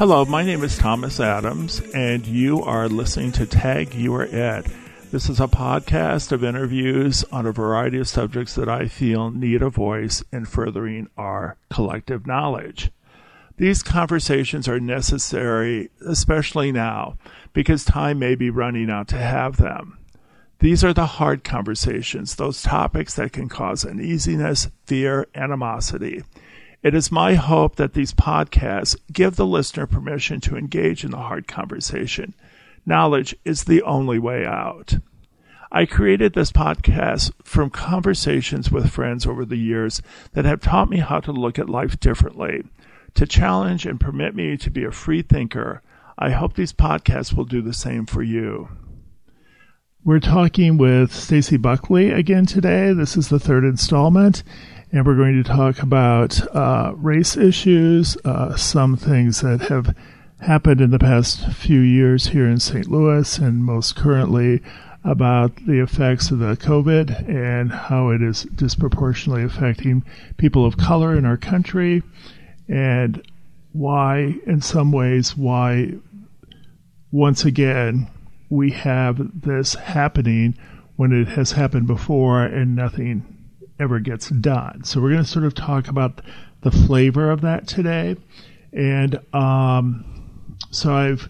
Hello, my name is Thomas Adams, and you are listening to Tag You Are It. This is a podcast of interviews on a variety of subjects that I feel need a voice in furthering our collective knowledge. These conversations are necessary, especially now, because time may be running out to have them. These are the hard conversations, those topics that can cause uneasiness, fear, animosity. It is my hope that these podcasts give the listener permission to engage in the hard conversation. Knowledge is the only way out. I created this podcast from conversations with friends over the years that have taught me how to look at life differently, to challenge and permit me to be a free thinker. I hope these podcasts will do the same for you. We're talking with Stacy Buckley again today. This is the third installment and we're going to talk about uh, race issues, uh, some things that have happened in the past few years here in St. Louis, and most currently about the effects of the COVID and how it is disproportionately affecting people of color in our country, and why, in some ways, why once again we have this happening when it has happened before and nothing ever gets done. So we're going to sort of talk about the flavor of that today. And um, so I've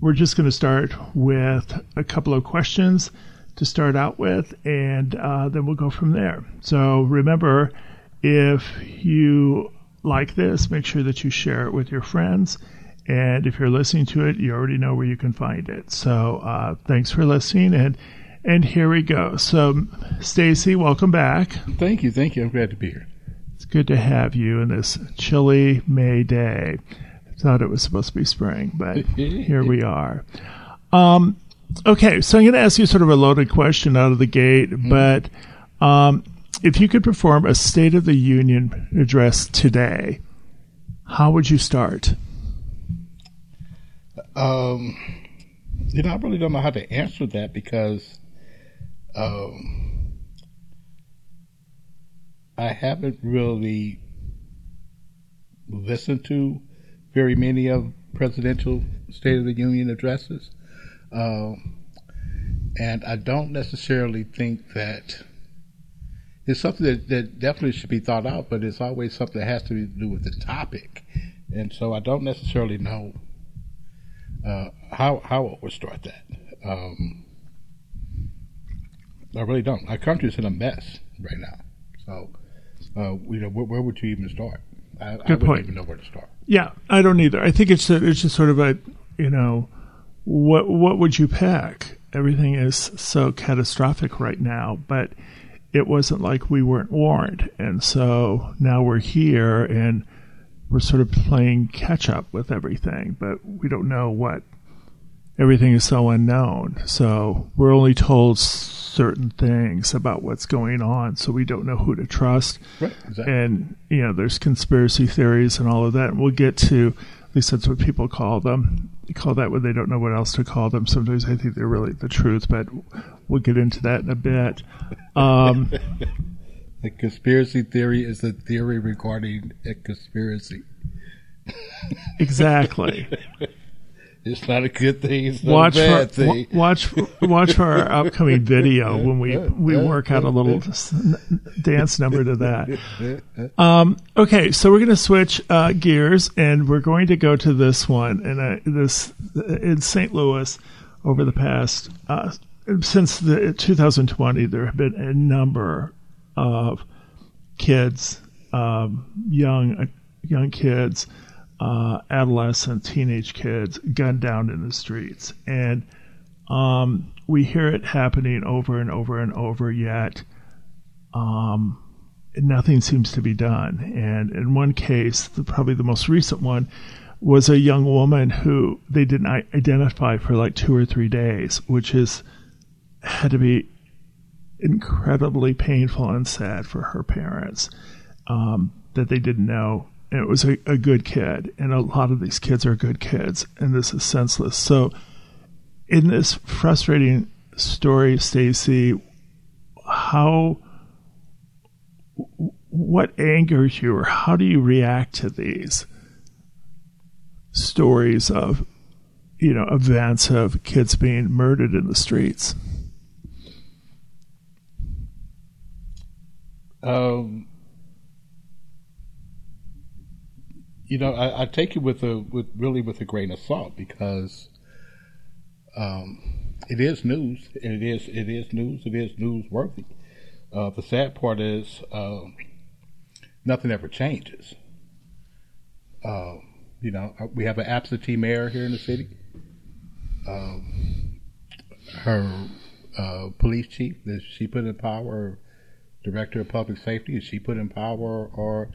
we're just going to start with a couple of questions to start out with, and uh, then we'll go from there. So remember, if you like this, make sure that you share it with your friends. And if you're listening to it, you already know where you can find it. So uh, thanks for listening, and and here we go. So, Stacy, welcome back. Thank you. Thank you. I'm glad to be here. It's good to have you in this chilly May day. I thought it was supposed to be spring, but here we are. Um, okay, so I'm going to ask you sort of a loaded question out of the gate, mm-hmm. but um, if you could perform a State of the Union address today, how would you start? Um, you know, I really don't know how to answer that because um, I haven't really listened to very many of presidential State of the Union addresses. Um, and I don't necessarily think that it's something that, that definitely should be thought out, but it's always something that has to do with the topic. And so I don't necessarily know uh, how how it would start that. Um, I really don't. Our country's in a mess right now. So, uh, you know, where, where, would you even start? I, Good I wouldn't point. even know where to start. Yeah, I don't either. I think it's a, it's just sort of a you know, what what would you pick? Everything is so catastrophic right now, but it wasn't like we weren't warned, and so now we're here and we're sort of playing catch up with everything, but we don't know what everything is so unknown. So we're only told certain things about what's going on, so we don't know who to trust. Right, exactly. And you know, there's conspiracy theories and all of that. And we'll get to at least that's what people call them. They call that when they don't know what else to call them. Sometimes I think they're really the truth, but we'll get into that in a bit. Um, a conspiracy theory is a theory regarding a conspiracy. exactly. It's not a good thing. It's not watch a bad for, thing. Watch watch for our upcoming video when we we work out a little dance number to that. Um, okay, so we're going to switch uh, gears and we're going to go to this one and uh, this in St. Louis over the past uh, since the 2020 there have been a number of kids, um, young young kids uh, adolescent, teenage kids gunned down in the streets. And um, we hear it happening over and over and over, yet um, nothing seems to be done. And in one case, the, probably the most recent one, was a young woman who they didn't identify for like two or three days, which is had to be incredibly painful and sad for her parents um, that they didn't know it was a, a good kid, and a lot of these kids are good kids, and this is senseless. So, in this frustrating story, Stacy, how what angers you, or how do you react to these? stories of, you know, events of kids being murdered in the streets? Um, you know, I, I, take it with a with really with a grain of salt because um, it is news. It is it is news. It is newsworthy. Uh, the sad part is uh, nothing ever changes. Uh, you know, uh, we have an absentee mayor here in the city. Um, her uh, police chief that she put in power, director of public safety, is she put in power, or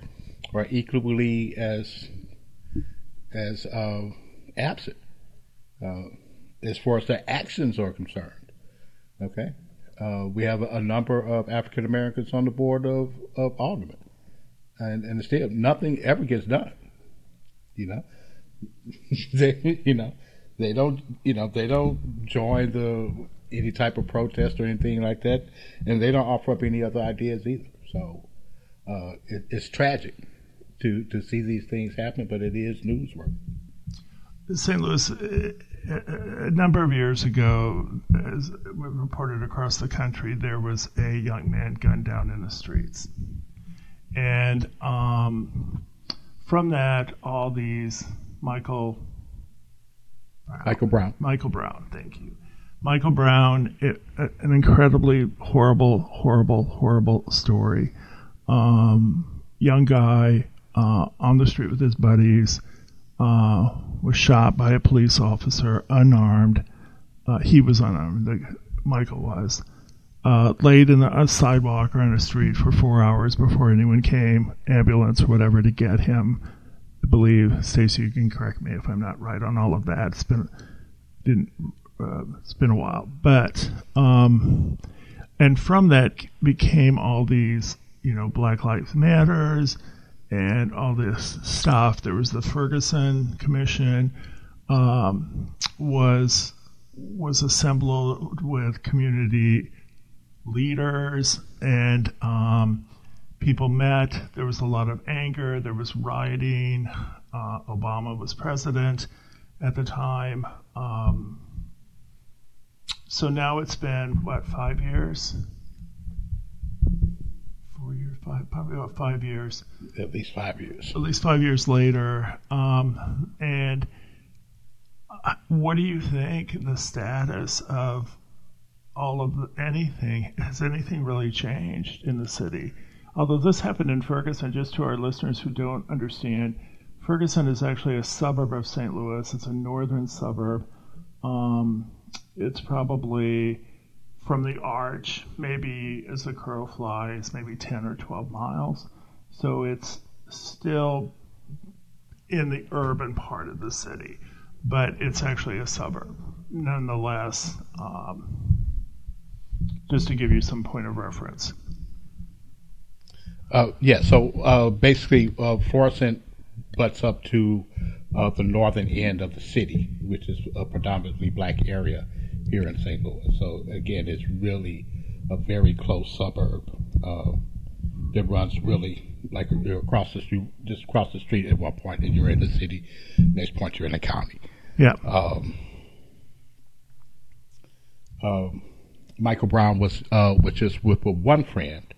or equally as as uh, absent as far as the actions are concerned. Okay, uh, we have a, a, number of African Americans on the board of, of aldermen, and and still nothing ever gets done. You know, they you know they don't you know they don't join the any type of protest or anything like that, and they don't offer up any other ideas either. So uh, it, it's tragic to to see these things happen, but it is newsworthy. St. Louis a number of years ago, as reported across the country, there was a young man gunned down in the streets. And um, from that, all these Michael Brown, Michael Brown. Michael Brown, thank you. Michael Brown, it, an incredibly horrible, horrible, horrible story. Um, young guy uh, on the street with his buddies uh, was shot by a police officer, unarmed. Uh, he was unarmed. The, Michael was. Uh, laid in a sidewalk or on a street for four hours before anyone came, ambulance or whatever, to get him. I believe, Stacy, you can correct me if I'm not right on all of that. It's been didn't uh, it's been a while, but um, and from that became all these, you know, Black Lives Matters and all this stuff. There was the Ferguson Commission um, was was assembled with community leaders and um, people met. There was a lot of anger. There was rioting. Uh, Obama was president at the time. Um, so now it's been what five years years, five, probably about five years. At least five years. At least five years later. Um, and uh, what do you think the status of all of the, anything? Has anything really changed in the city? Although this happened in Ferguson, just to our listeners who don't understand, Ferguson is actually a suburb of St. Louis. It's a northern suburb. Um, it's probably from the arch, maybe as the crow flies, maybe 10 or 12 miles. So it's still in the urban part of the city, but it's actually a suburb. Nonetheless, um, just to give you some point of reference. Uh, yeah, so uh, basically, uh, Florissant butts up to uh, the northern end of the city, which is a predominantly black area here in St. Louis. So again, it's really a very close suburb uh, that runs really like you're across the street, just across the street at one point, and you're in the city. Next point, you're in the county. Yeah. Um, um, Michael Brown was uh, was just with, with one friend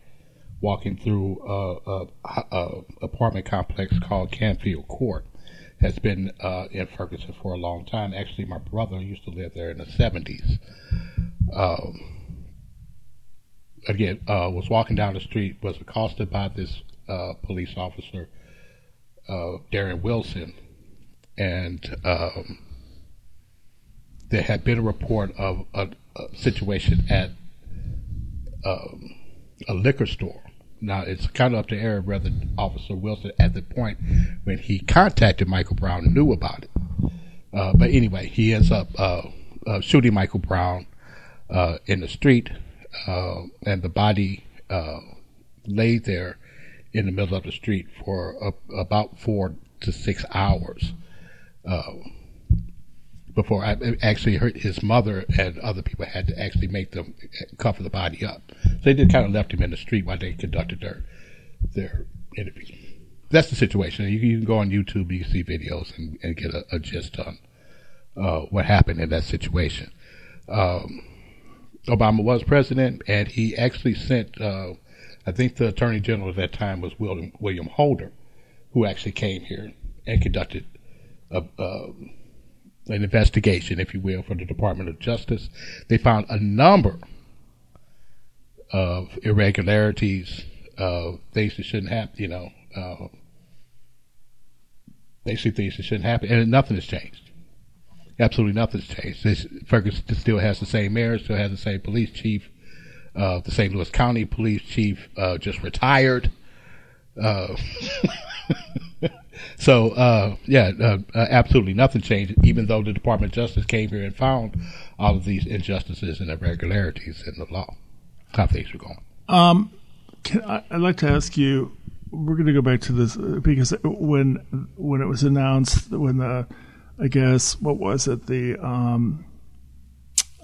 walking through a, a, a apartment complex called Canfield Court, has been uh, in Ferguson for a long time. Actually, my brother used to live there in the 70s. Um, again, uh, was walking down the street, was accosted by this uh, police officer, uh, Darren Wilson, and um, there had been a report of a, a situation at um, a liquor store now it's kind of up to Aaron whether Officer Wilson, at the point when he contacted Michael Brown, knew about it. Uh, but anyway, he ends up uh, uh, shooting Michael Brown uh, in the street, uh, and the body uh, laid there in the middle of the street for about four to six hours before I actually hurt his mother and other people had to actually make them cover the body up. So they just kind of left him in the street while they conducted their their interviews. that's the situation. You, can go on YouTube, you can see videos and, and get a, a, gist on uh, what happened in that situation. Um, Obama was president, and he actually sent, uh, I think the attorney general at that time was William, William Holder, who actually came here and conducted a, an investigation, if you will, for the Department of Justice. They found a number of irregularities, uh, things that shouldn't happen, you know, uh, basically things that shouldn't happen, and nothing has changed. Absolutely nothing's changed. This, Ferguson still has the same mayor, still has the same police chief. Uh, the St. Louis County police chief uh, just retired. So uh, yeah, uh, uh, absolutely nothing changed. Even though the Department of Justice came here and found all of these injustices and irregularities in the law, how things were going. Um, I, would like to ask you. We're going to go back to this because when when it was announced when the I guess what was it the um,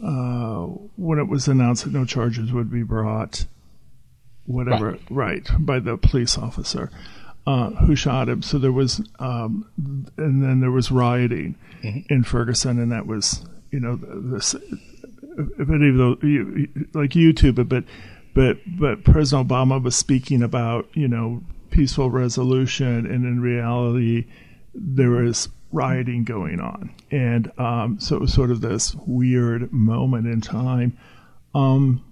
uh, when it was announced that no charges would be brought, whatever, right, right by the police officer uh, who shot him. So there was, um, and then there was rioting mm-hmm. in Ferguson, and that was, you know, this. If any of those, like YouTube, but but but President Obama was speaking about, you know, peaceful resolution, and in reality, there was rioting going on, and um, so it was sort of this weird moment in time. Um,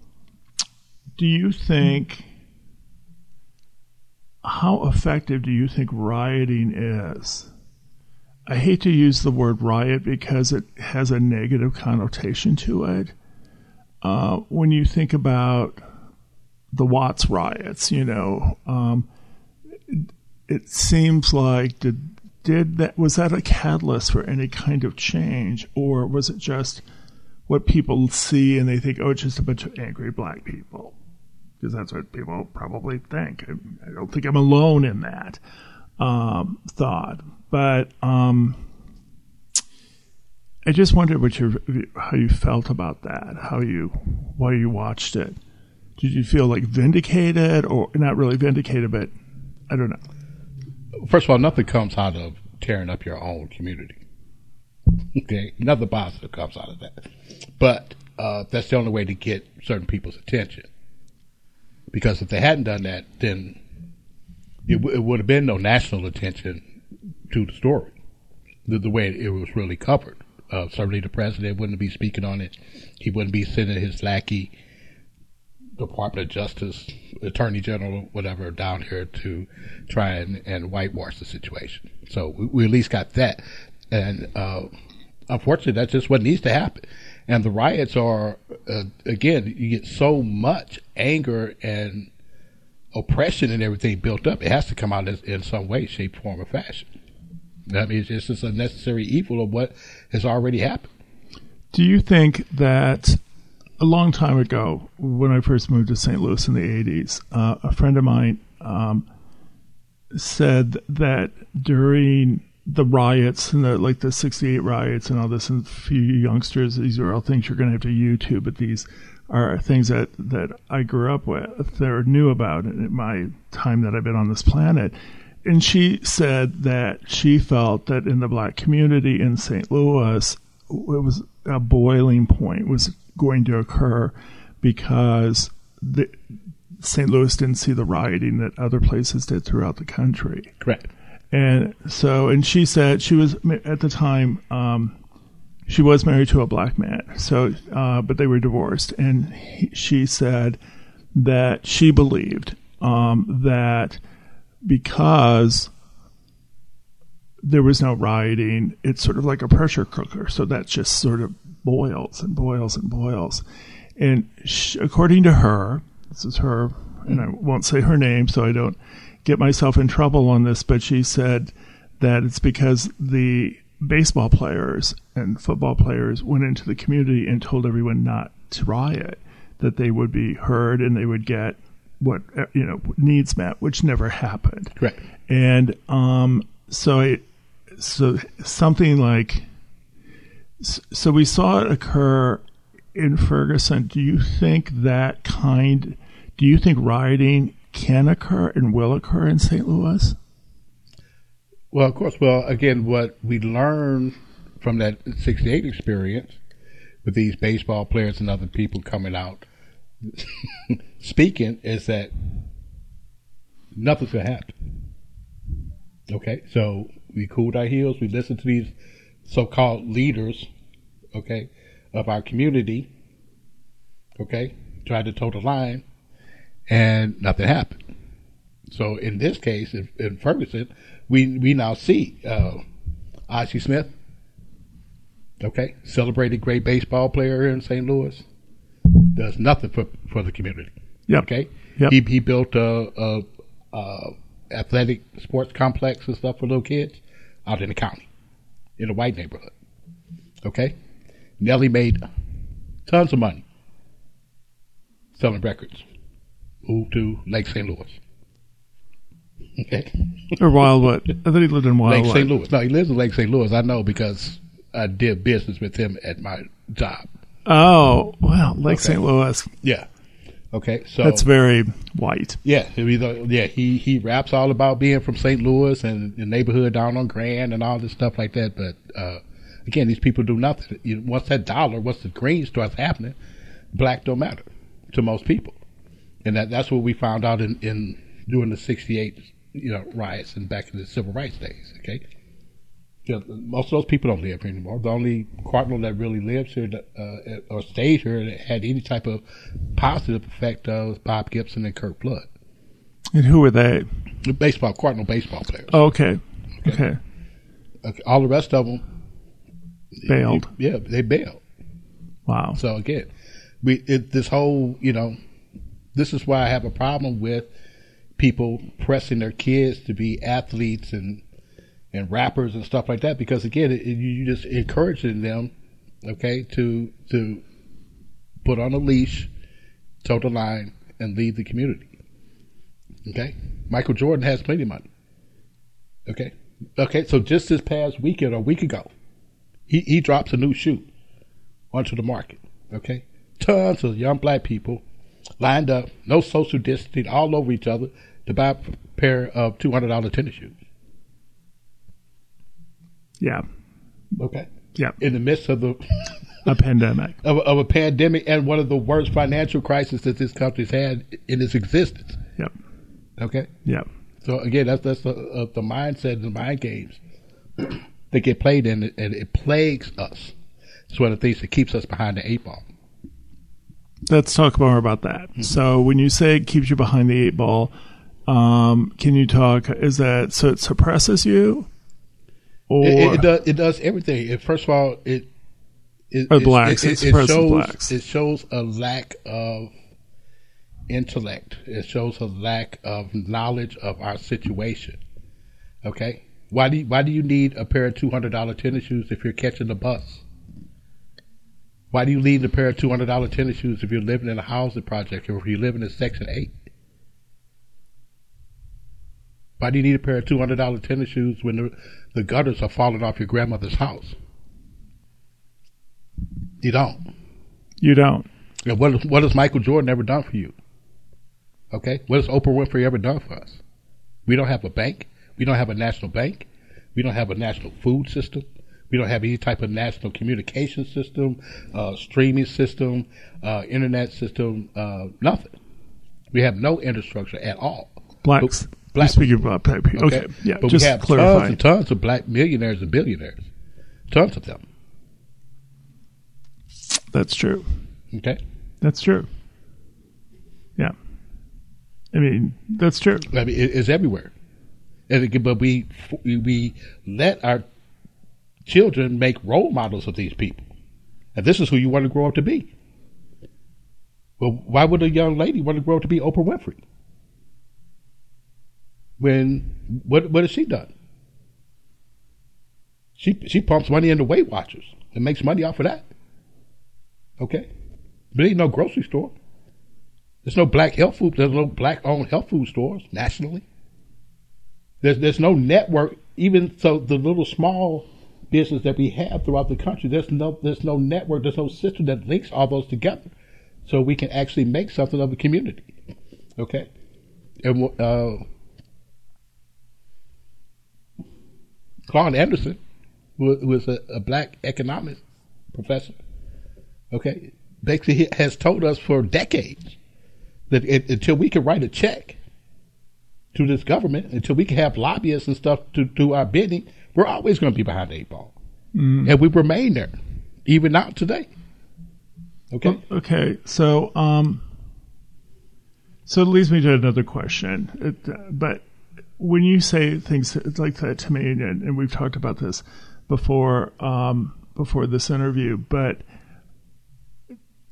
do you think? How effective do you think rioting is? I hate to use the word riot because it has a negative connotation to it. Uh, when you think about the Watts riots, you know, um, it, seems like did did that was that a catalyst for any kind of change, or was it just what people see and they think, oh, it's just a bunch of angry black people? Because that's what people probably think. I, don't think I'm alone in that um, thought, but um, I just wondered what you how you felt about that, how you why you watched it. Did you feel like vindicated, or not really vindicated, but I don't know first of all, nothing comes out of tearing up your own community. Okay, nothing positive comes out of that. But uh, that's the only way to get certain people's attention. Because if they hadn't done that, then it, w- it would have been no national attention to the story, the, the way it was really covered. Uh, certainly, the president wouldn't be speaking on it. He wouldn't be sending his lackey Department of Justice, Attorney General, whatever, down here to try and, and whitewash the situation. So we, we at least got that. And uh, unfortunately, that's just what needs to happen. And the riots are, uh, again, you get so much anger and oppression and everything built up. It has to come out in some way, shape, form, or fashion. I mean, it's just a necessary evil of what has already happened. Do you think that a long time ago, when I first moved to St. Louis in the 80s, uh, a friend of mine um, said that during the riots and the like the 68 riots and all this and few youngsters these are all things you're going to have to youtube but these are things that that i grew up with that knew about in my time that i've been on this planet and she said that she felt that in the black community in st louis it was a boiling point was going to occur because the, St. Louis didn't see the rioting that other places did throughout the country. Correct. And so, and she said she was at the time, um, she was married to a black man. So, uh, but they were divorced, and he, she said that she believed um, that because there was no rioting, it's sort of like a pressure cooker. So that just sort of boils and boils and boils. And she, according to her, this is her, and I won't say her name so I don't get myself in trouble on this, but she said that it's because the baseball players and football players went into the community and told everyone not to riot, that they would be heard and they would get what you know needs met, which never happened. Correct. And um, so I, so something like so we saw it occur in Ferguson. Do you think that kind? Do you think rioting can occur and will occur in St. Louis? Well, of course. Well, again, what we learned from that '68 experience with these baseball players and other people coming out speaking is that nothing's gonna happen. Okay, so we cooled our heels. We listened to these so-called leaders, okay, of our community. Okay, tried to toe the line, and nothing happened. So in this case, in, in Ferguson, we we now see uh, Ozzie Smith, okay, celebrated great baseball player here in St. Louis, does nothing for for the community. Yep. Okay, Yep. he he built a, a, a athletic sports complex and stuff for little kids out in the county, in a white neighborhood. Okay, Nelly made tons of money selling records. Moved to Lake St. Louis. Okay. Or Wildwood. I thought he lived in Wildwood. Lake St. Louis. No, he lives in Lake St. Louis. I know because I did business with him at my job. Oh, well, Lake Okay. St. Louis. Yeah. Okay. So That's very white. yeah, he, yeah, he he raps all about being from St. Louis and the neighborhood down on Grand and all this stuff like that. But uh, again, these people do nothing. Once that dollar, once the green starts happening, black don't matter to most people, and that that's what we found out in in during the '68 you know riots and back in the civil rights days. Okay. You know, most of those people don't live here anymore. The only Cardinal that really lives here that, uh, or stayed here that had any type of positive effect uh, was Bob Gibson and Curt Flood. And who were they? The baseball, Cardinal baseball players. Oh, okay. Okay. Okay, All the rest of them, Bailed. yeah, they bailed. Wow. So again, we it, this whole, you know, this is why I have a problem with people pressing their kids to be athletes and and rappers and stuff like that because again, it, it- you just encouraging them, okay, to to put on a leash, toe the line, and lead the community. Okay, Michael Jordan has plenty of money. Okay, okay, so just this past weekend or a week ago, he he drops a new shoe onto the market. Okay, tons of young black people lined up, no social distancing, all over each other to buy a pair of two hundred dollar tennis shoes. Yeah. Okay, Yeah. in the midst of the A pandemic. of, of a pandemic and one of the worst financial crises that this country's had in its existence. Yep. Okay, Yep. so again, that's that's the, uh, the mindset and the mind games that get played in, it, and it plagues us. It's one of the things that keeps us behind the eight ball. Let's talk more about that. Mm-hmm. So, when you say it keeps you behind the eight ball, um, can you talk? Is that so? It suppresses you, or It, it, it does. It does everything. It, first of all, it it, it- blacks. It, It it, suppresses shows blacks. it shows a lack of intellect. It shows a lack of knowledge of our situation. Okay, why do you, why do you need a pair of two hundred dollar tennis shoes if you're catching the bus? Why do you need a pair of two hundred dollar tennis shoes if you're living in a housing project or if you're living in Section Eight? Why do you need a pair of two hundred dollar tennis shoes when the, the gutters are falling off your grandmother's house? You don't. you don't? And what what has Michael Jordan ever done for you? Okay, what has Oprah Winfrey ever done for us? We don't have a bank. We don't have a national bank. We don't have a national food system. We don't have any type of national communication system, uh, streaming system, uh, internet system, uh, nothing. We have no infrastructure at all. Blacks. Black you speaking about black people. Okay. Yeah. but just we have tons and tons of black millionaires and billionaires. Tons of them. That's true. Okay. That's true. Yeah. I mean, that's true. I mean, it, it's everywhere. And it, but we we let our children make role models of these people, and this is who you want to grow up to be. Well, why would a young lady want to grow up to be Oprah Winfrey? When what what has she done? She she pumps money into Weight Watchers and makes money off of that. Okay, but ain't no grocery store. There's no black health food. There's no black owned health food stores nationally. There's there's no network. Even so, the little small business that we have throughout the country, there's no there's no network. There's no system that links all those together, so we can actually make something of a community. Okay, and uh, Claude Anderson, was a, a black economics professor, okay, basically he has told us for decades that it, until we can write a check to this government, until we can have lobbyists and stuff to do our bidding, we're always going to be behind the eight ball, and we remain there, even now today. Okay. Okay, so um, so it leads me to another question. It, uh, but when you say things like that to me, and, and we've talked about this before um, before this interview, but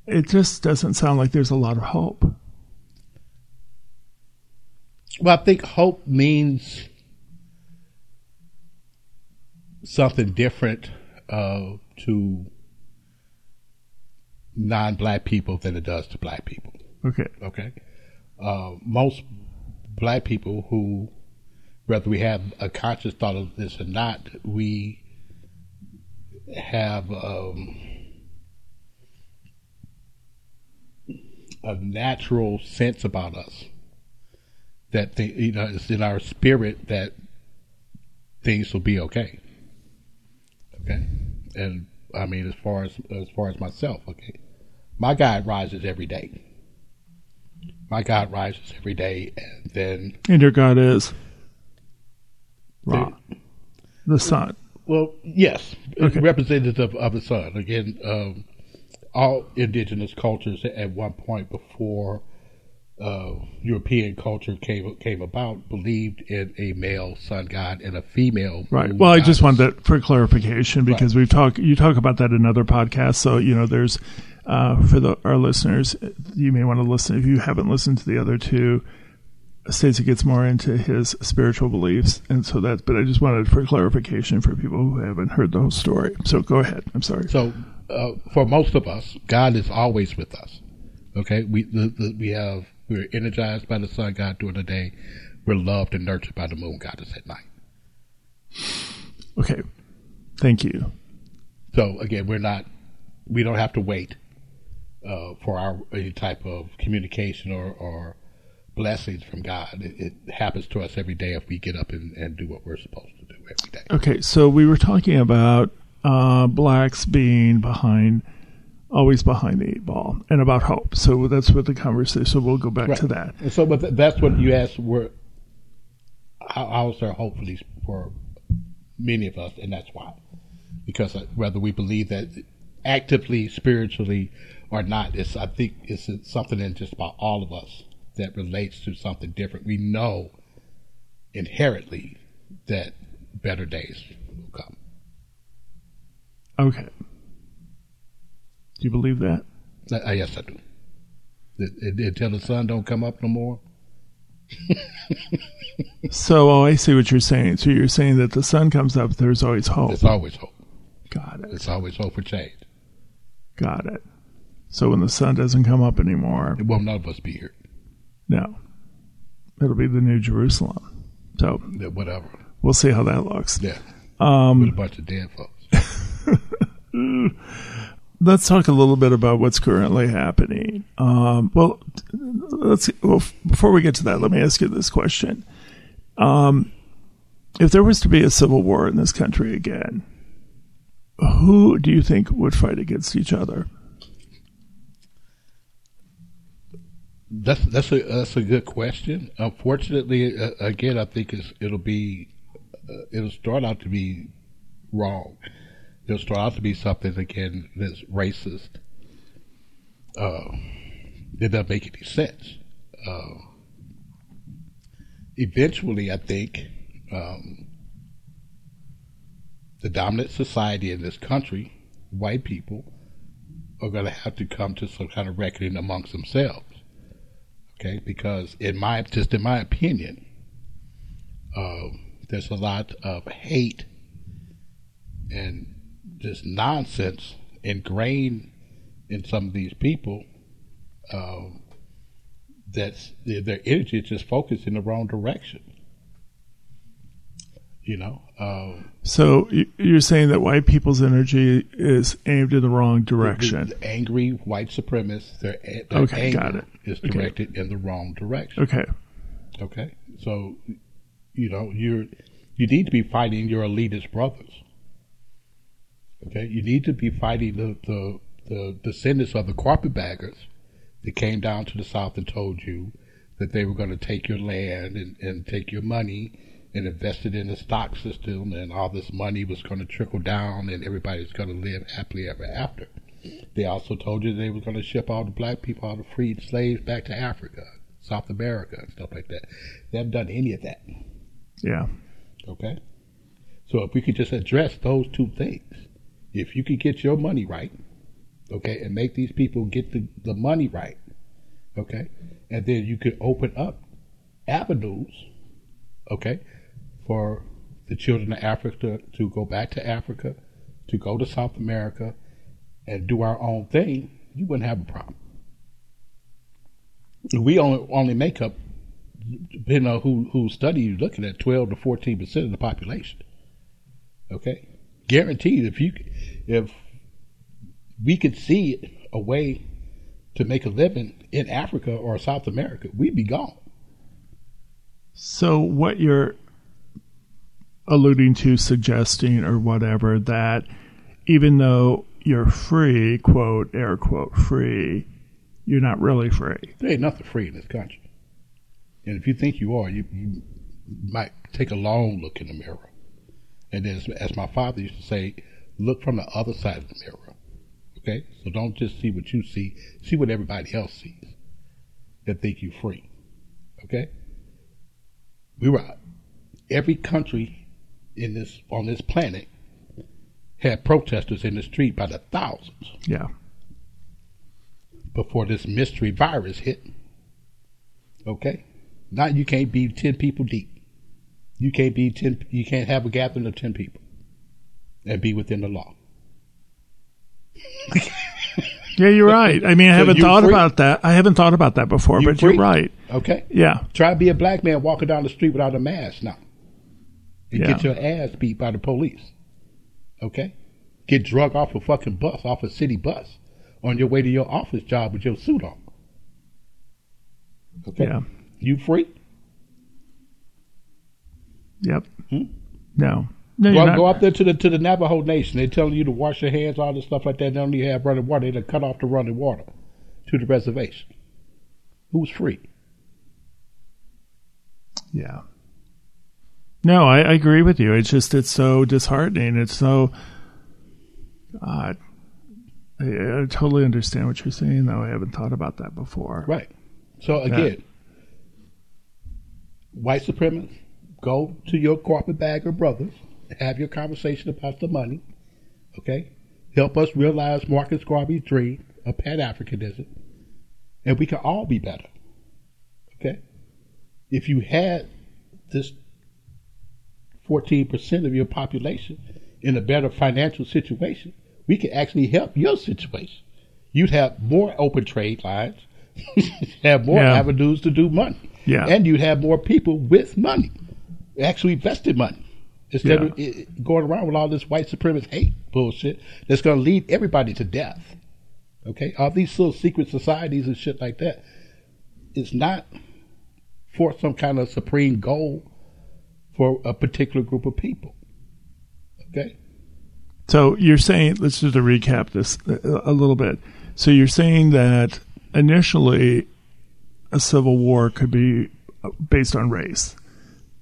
it just doesn't sound like there's a lot of hope. Well, I think hope means something different uh, to non-black people than it does to black people. Okay, Okay, uh, most black people who, whether we have a conscious thought of this or not, we have um, a natural sense about us that they, you know it's in our spirit that things will be okay. Okay, and I mean as far as as far as myself, okay, my God rises every day. My God rises every day, and then and your God is Ra, the sun. well, yes, Okay. representative of the sun. Again, um, all indigenous cultures at one point before uh, European culture came came about believed in a male sun god and a female Right. Well, I just wanted that for clarification because we've talked. You talk about that in other podcasts. So you know, there's uh, for the our listeners, you may want to listen if you haven't listened to the other two. Stacey gets more into his spiritual beliefs, and so that. But I just wanted for clarification for people who haven't heard the whole story. So go ahead. I'm sorry. So, uh, for most of us, God is always with us. Okay, we the, the, we have we're energized by the sun god during the day. We're loved and nurtured by the moon goddess at night. Okay. Thank you. So again, we're not we don't have to wait uh, for our any type of communication or, or blessings from God. It, it happens to us every day if we get up and, and do what we're supposed to do every day. Okay, so we were talking about uh, blacks being behind, always behind the eight ball, and about hope. So that's what the conversation. So we'll go back to that. And so, but that's what you asked. Where how, how is there hope for these for many of us, and that's why, because uh, whether we believe that actively, spiritually, or not, it's I think it's something in just about all of us that relates to something different. We know inherently that better days will come. Okay. Do you believe that? Uh, uh, yes, I do. It- Until the sun don't come up no more. So oh, I see what you're saying. So you're saying that the sun comes up, there's always hope. It's always hope. Got it. It's always hope for change. Got it. So when the sun doesn't come up anymore, Well, none of us be here. no, it'll be the New Jerusalem. So Yeah, Whatever. we'll see how that looks. Yeah. Um, with a bunch of dead folks. let's talk a little bit about what's currently happening. Um, well, let's well, before we get to that, let me ask you this question: um, If there was to be a civil war in this country again, who do you think would fight against each other? That's that's a that's a good question. Unfortunately, uh, again, I think it'll be uh, it'll start out to be wrong. Start out to be something again that's racist. Uh, it doesn't make any sense. Uh, eventually, I think um, the dominant society in this country, white people, are going to have to come to some kind of reckoning amongst themselves. Okay, because in my just in my opinion, uh, there's a lot of hate and just nonsense ingrained in some of these people. Uh, that's their, their energy is just focused in the wrong direction. You know, uh, So you're saying that white people's energy is aimed in the wrong direction. the angry white supremacists, their, their Okay, anger got it. is Okay. directed in the wrong direction. Okay. Okay, so you know you're You need to be fighting your elitist brothers. Okay, you need to be fighting the, the, the descendants of the carpetbaggers that came down to the South and told you that they were going to take your land and, and take your money and invest it in the stock system and all this money was going to trickle down and everybody's going to live happily ever after. They also told you they were going to ship all the black people, all the freed slaves back to Africa, South America, and stuff like that. They haven't done any of that. Yeah. Okay? So if we could just address those two things, if you could get your money right, okay, and make these people get the, the money right, okay, and then you could open up avenues, okay, for the children of Africa to go back to Africa, to go to South America, and do our own thing, you wouldn't have a problem. We only only make up, depending on who who study you're looking at, twelve to fourteen percent of the population. Okay, guaranteed. If you if we could see a way to make a living in Africa or South America, we'd be gone. So what you're alluding to, suggesting, or whatever, that even though you're free, quote, air quote, free, you're not really free. There ain't nothing free in this country. And if you think you are, you, you might take a long look in the mirror. And then, as, as my father used to say, look from the other side of the mirror. Okay? So don't just see what you see, see what everybody else sees that think you're free. Okay? We were every country in this on this planet had protesters in the street by the thousands. Yeah. Before this mystery virus hit. Okay? Now you can't be ten people deep. You can't be ten you can't have a gathering of ten people and be within the law. yeah, you're right. I mean, I so haven't thought about that. I haven't thought about that before, you but you're right. Okay. Yeah. Try to be a black man walking down the street without a mask now. And yeah. get your ass beat by the police. Okay? Get drug off a fucking bus, off a city bus, on your way to your office job with your suit on. Okay? Yeah. You free? Yep. Hmm? No. No, go, go up there to the to the Navajo Nation. They're telling you to wash your hands, all this stuff like that. They don't even have running water. They cut off the running water to the reservation. Who's free? Yeah. No, I, I, agree with you. It's just it's so disheartening. It's so. Uh, I, I, totally understand what you're saying, though. I haven't thought about that before. Right. So again, white supremacists, go to your carpetbagger brothers have your conversation about the money, okay? Help us realize Marcus Garvey's dream of Pan Africanism, and we can all be better, okay? If you had this 14% of your population in a better financial situation, we could actually help your situation. You'd have more open trade lines, have more yeah. avenues to do money. Yeah. And you'd have more people with money, actually vested money instead yeah. of going around with all this white supremacist hate bullshit that's going to lead everybody to death. Okay, all these little secret societies and shit like that. It's not for some kind of supreme goal for a particular group of people. Okay. So you're saying, let's just recap this a little bit. So you're saying that initially a civil war could be based on race,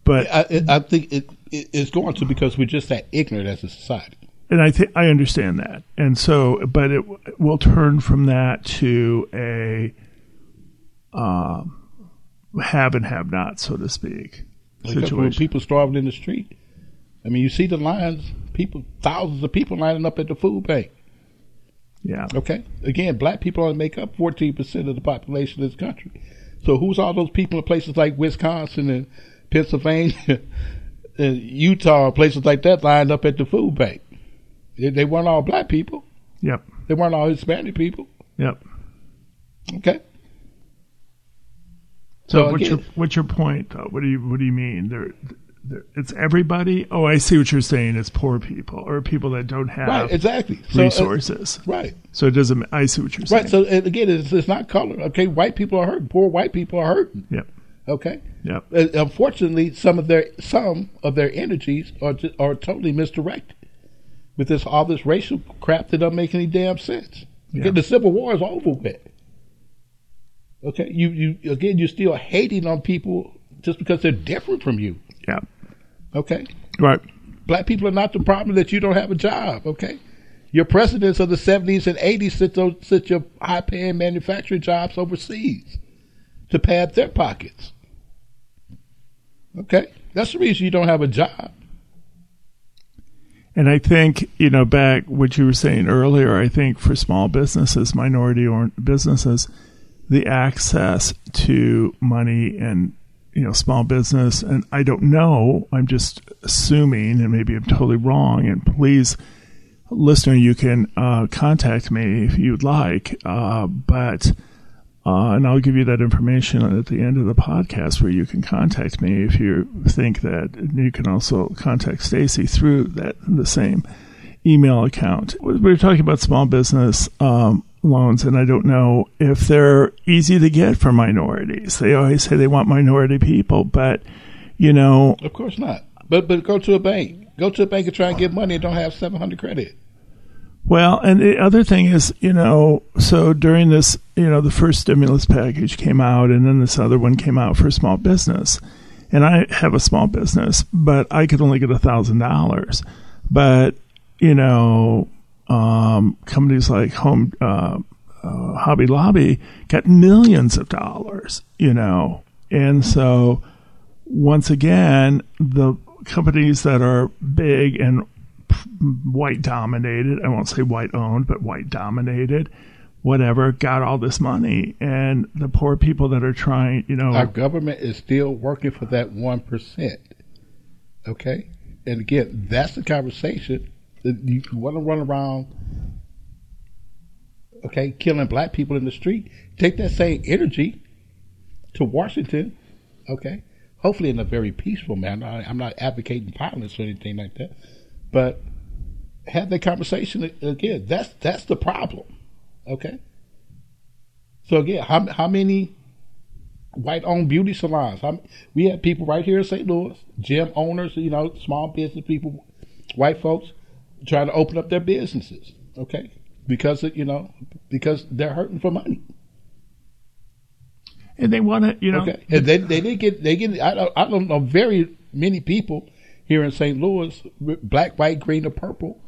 but I, I think it it's going to because we're just that ignorant as a society. And I think I understand that, and so, but it will turn from that to a um, have and have not, so to speak, situation. People starving in the street. I mean, you see the lines. People, thousands of people lining up at the food bank. Yeah. Okay. Again, black people only make up fourteen percent of the population of this country. So who's all those people in places like Wisconsin and Pennsylvania Utah, places like that, lined up at the food bank. They, they weren't all black people. Yep. They weren't all Hispanic people. Yep. Okay. So, so what's your what's your point? Though? What do you what do you mean? There, it's everybody. Oh, I see what you're saying. It's poor people or people that don't have right, exactly resources. So, uh, right. So it doesn't. I see what you're saying. Right. So again, it's, it's not color. Okay, white people are hurting. Poor white people are hurting. Yep. Okay. Yep. Uh, unfortunately, some of their some of their energies are ju- are totally misdirected with this all this racial crap that doesn't make any damn sense. Yeah. the Civil War is over with. Okay, you you again you're still hating on people just because they're different from you. Yep. Okay, Right. black people are not the problem that you don't have a job. Okay, your presidents of the '70s and '80s sit those sit your high paying manufacturing jobs overseas to pad their pockets. Okay, that's the reason you don't have a job. And I think, you know, back what you were saying earlier, I think for small businesses, minority or businesses, the access to money and, you know, small business, and I don't know, I'm just assuming, and maybe I'm totally wrong, and please, listener, you can uh, contact me if you'd like, uh, but. Uh, and I'll give you that information at the end of the podcast where you can contact me if you think that. You can also contact Stacy through that the same email account. We're talking about small business um, loans, and I don't know if they're easy to get for minorities. They always say they want minority people, but you know, Of course not. But but go to a bank. Go to a bank and try and get money and don't have seven hundred credit. Well, and the other thing is, you know, so during this, you know, the first stimulus package came out, and then this other one came out for small business. And I have a small business, but I could only get a thousand dollars. But you know, um, companies like Home uh, uh, Hobby Lobby got millions of dollars. You know, and so once again, the companies that are big and white dominated, I won't say white owned, but white dominated, whatever, got all this money. And the poor people that are trying, you know, Our government is still working for that one percent. Okay, and again, that's the conversation that you want to run around. Okay, killing black people in the street. Take that same energy to Washington. Okay, hopefully in a very peaceful manner. I, I'm not advocating violence or anything like that, but have that conversation again. That's that's the problem. Okay. So again, how how many white-owned beauty salons? How, we have people right here in St. Louis, gym owners, you know, small business people, white folks, trying to open up their businesses. Okay, because you know, because they're hurting for money. and they want to, you know, Okay, and they they did get they get I don't, I don't know very many people here in St. Louis, black, white, green, or purple,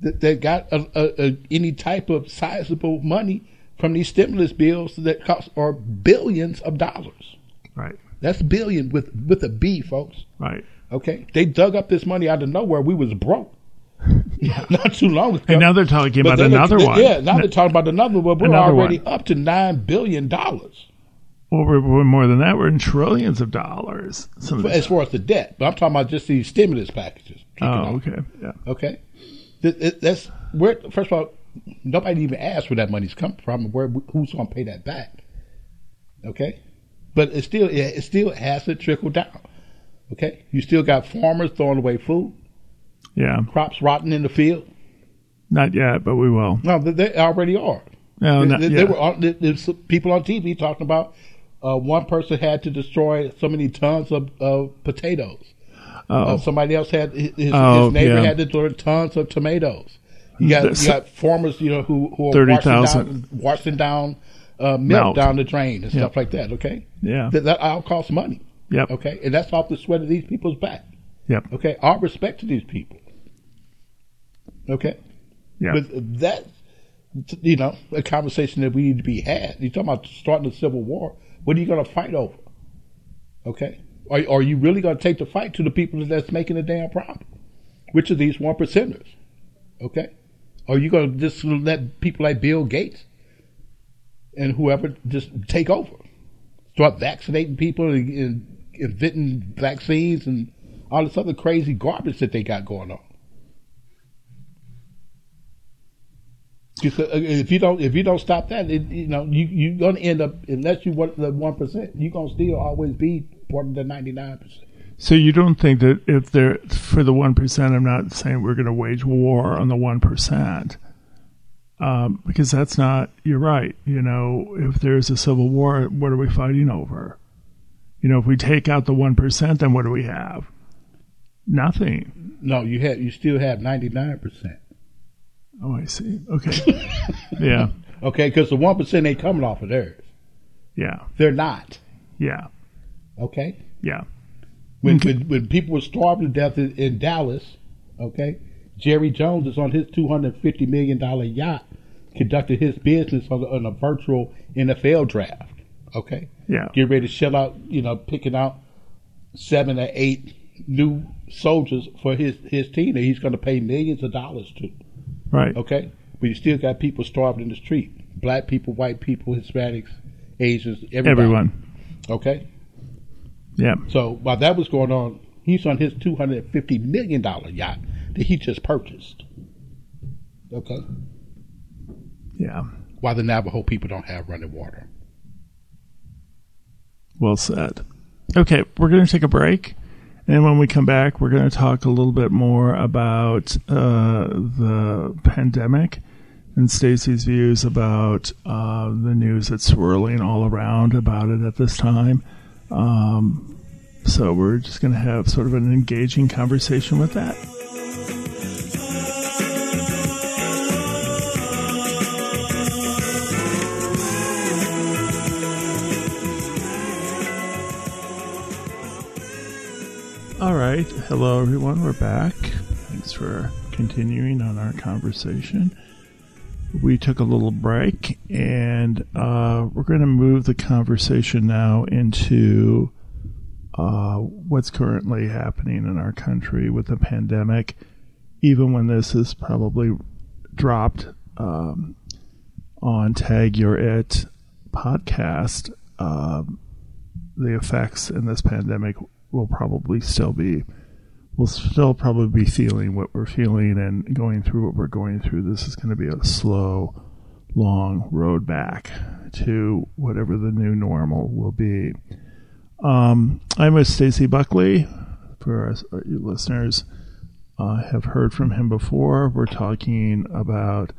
that, that got a, a, a, any type of sizable money from these stimulus bills that cost are billions of dollars. right, That's billion with with a B, folks. right. Okay, they dug up this money out of nowhere. We was broke. yeah. Not too long ago. And now they're talking But about another one. Yeah, now they're talking about another one. We're Another already one. up to nine billion dollars. Well, we're, we're more than that. We're in trillions of dollars. Some as far as the debt. But I'm talking about just these stimulus packages. oh, okay, yeah, Okay. Th- th- That's where. First of all, nobody even asked where that money's coming from and where who's going to pay that back. Okay, but it still it it still has to trickle down. Okay, you still got farmers throwing away food, yeah. crops rotting in the field. Not yet, but we will. No, they- they already are. No, There- not, there, yeah. there were on- people on TV talking about uh, one person had to destroy so many tons of, of potatoes. Oh. Uh, somebody else had his, his, Oh, his neighbor yeah. had to destroy tons of tomatoes. You got That's- you got farmers, you know, who who are 30,000. washing down, washing down uh, milk Milk. down the drain and Yeah. stuff like that. Okay, yeah, that, that all costs money. yep, Okay, and that's off the sweat of these people's back. yep, Okay, all respect to these people. Okay, Yeah. but that, you know, a conversation that we need to be had. You're talking about starting a civil war. What are you going to fight over? Okay, are, are you really going to take the fight to the people that's making the damn problem? Which of these one percenters? Okay, are you going to just let people like Bill Gates and whoever just take over, start vaccinating people and inventing vaccines and all this other crazy garbage that they got going on? Because, uh, if you don't if you don't stop that, it, you know you you're gonna end up unless you want the one percent, you're gonna still always be part of the ninety nine percent. So you don't think that if they're for the one percent, I'm not saying we're going to wage war on the one percent, um, because that's not. You're right. You know, if there's a civil war, what are we fighting over? You know, if we take out the one percent, then what do we have? Nothing. No, you have you still have ninety nine percent. Oh, I see. Okay. yeah. Okay, because the one percent ain't coming off of theirs. Yeah. They're not. Yeah. Okay. Yeah. When when, when people were starving to death in, in Dallas, okay, Jerry Jones is on his two hundred fifty million dollar yacht, conducting his business on, on a virtual NFL draft. Okay. Yeah. Get ready to shell out, you know, picking out seven or eight new soldiers for his his team that he's going to pay millions of dollars to. Right. Okay, but you still got people starving in the street: black people, white people, Hispanics, Asians, everybody. Everyone. Okay, Yeah. so while that was going on, he's on his two hundred and fifty million dollar yacht that he just purchased. Okay, Yeah. while the Navajo people don't have running water. Well said. Okay, we're going to take a break. And when we come back, we're going to talk a little bit more about uh, the pandemic and Stacy's views about uh, the news that's swirling all around about it at this time. Um, so we're just going to have sort of an engaging conversation with that. Right. Hello, everyone. We're back. Thanks for continuing on our conversation. We took a little break and uh, we're going to move the conversation now into uh, what's currently happening in our country with the pandemic, even when this is probably dropped um, on Tag You're It podcast. Um, the effects in this pandemic will probably still be we'll still probably be feeling what we're feeling and going through what we're going through. This is going to be a slow long road back to whatever the new normal will be. Um, i'm with stacy buckley. For us you listeners uh, have heard from him before. We're talking about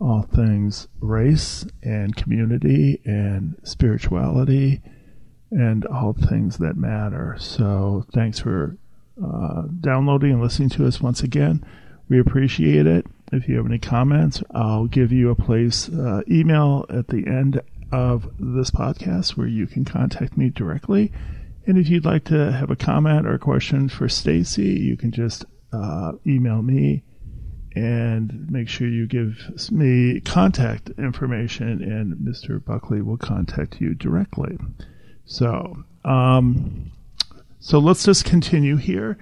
all things race and community and spirituality and all things that matter. So thanks for uh, downloading and listening to us once again. We appreciate it. If you have any comments, I'll give you a place uh, email at the end of this podcast where you can contact me directly. And if you'd like to have a comment or a question for Stacy, you can just uh, email me and make sure you give me contact information, and Mr. Buckley will contact you directly. So, um, so let's just continue here.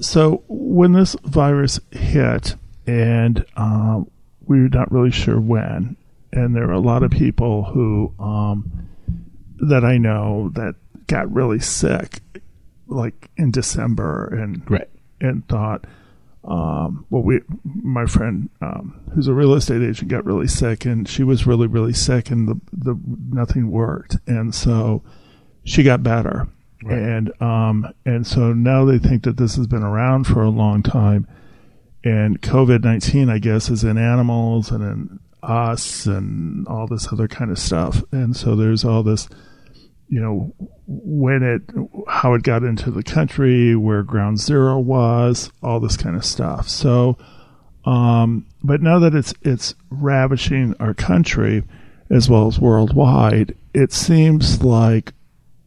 So, when this virus hit, and um, we're not really sure when, and there are a lot of people who um, that I know that got really sick, like in December, and Right. and thought, um, well, we, my friend, um, who's a real estate agent, got really sick, and she was really, really sick, and the the nothing worked, and so she got better, Right. and um, and so now they think that this has been around for a long time, and COVID nineteen, I guess, is in animals and in us and all this other kind of stuff, and so there's all this you know when it how it got into the country where ground zero was all this kind of stuff. So um but now that it's it's ravishing our country as well as worldwide it seems like